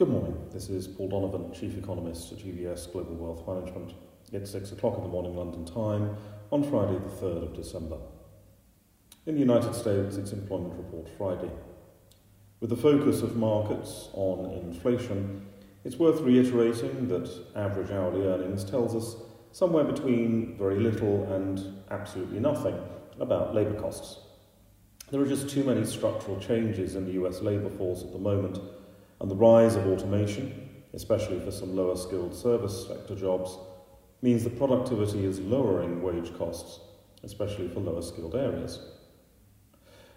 Good morning. This is Paul Donovan, Chief Economist at UBS Global Wealth Management. It's 6 o'clock in the morning London time on Friday, the 3rd of December. In the United States, it's Employment Report Friday. With the focus of markets on inflation, it's worth reiterating that average hourly earnings tells us somewhere between very little and absolutely nothing about labour costs. There are just too many structural changes in the US labour force at the moment and the rise of automation, especially for some lower skilled service sector jobs, means that productivity is lowering wage costs, especially for lower skilled areas.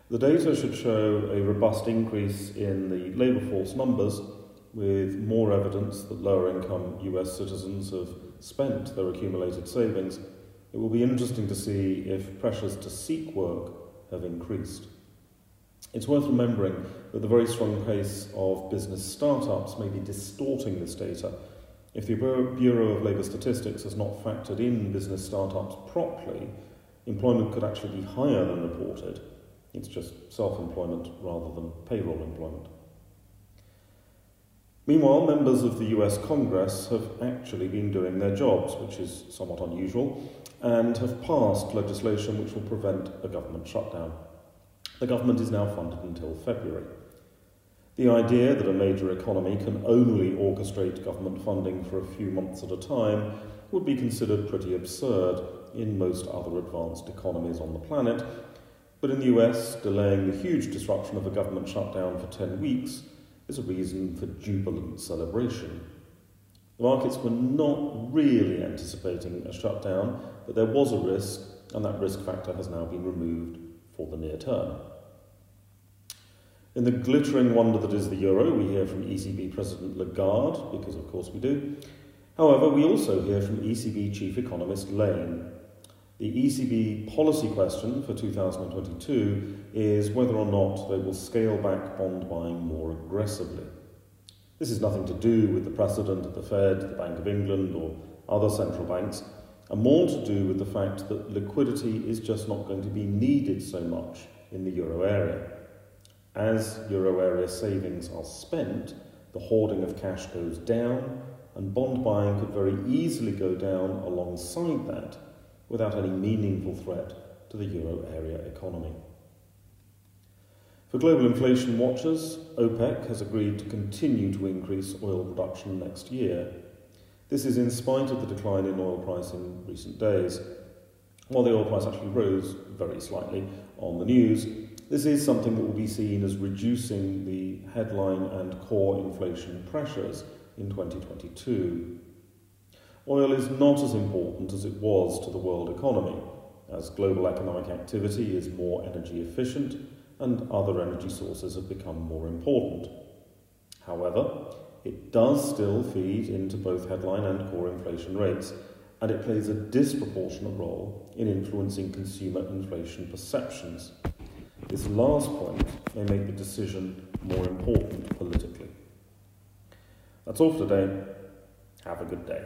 The data should show a robust increase in the labour force numbers, with more evidence that lower income US citizens have spent their accumulated savings. It will be interesting to see if pressures to seek work have increased. It's worth remembering that the very strong pace of business startups may be distorting this data. If the Bureau of Labour Statistics has not factored in business startups properly, employment could actually be higher than reported. It's just self employment rather than payroll employment. Meanwhile, members of the US Congress have actually been doing their jobs, which is somewhat unusual, and have passed legislation which will prevent a government shutdown. The government is now funded until February. The idea that a major economy can only orchestrate government funding for a few months at a time would be considered pretty absurd in most other advanced economies on the planet, but in the US, delaying the huge disruption of a government shutdown for 10 weeks is a reason for jubilant celebration. The markets were not really anticipating a shutdown, but there was a risk, and that risk factor has now been removed for the near term. In the glittering wonder that is the euro, we hear from ECB President Lagarde, because of course we do. However, we also hear from ECB Chief Economist Lane. The ECB policy question for 2022 is whether or not they will scale back bond buying more aggressively. This is nothing to do with the precedent of the Fed, the Bank of England, or other central banks, and more to do with the fact that liquidity is just not going to be needed so much in the euro area. As euro area savings are spent, the hoarding of cash goes down, and bond buying could very easily go down alongside that without any meaningful threat to the euro area economy. For global inflation watchers, OPEC has agreed to continue to increase oil production next year. This is in spite of the decline in oil price in recent days. While the oil price actually rose very slightly on the news, this is something that will be seen as reducing the headline and core inflation pressures in 2022. Oil is not as important as it was to the world economy, as global economic activity is more energy efficient and other energy sources have become more important. However, it does still feed into both headline and core inflation rates, and it plays a disproportionate role in influencing consumer inflation perceptions. This last point may make the decision more important politically. That's all for today. Have a good day.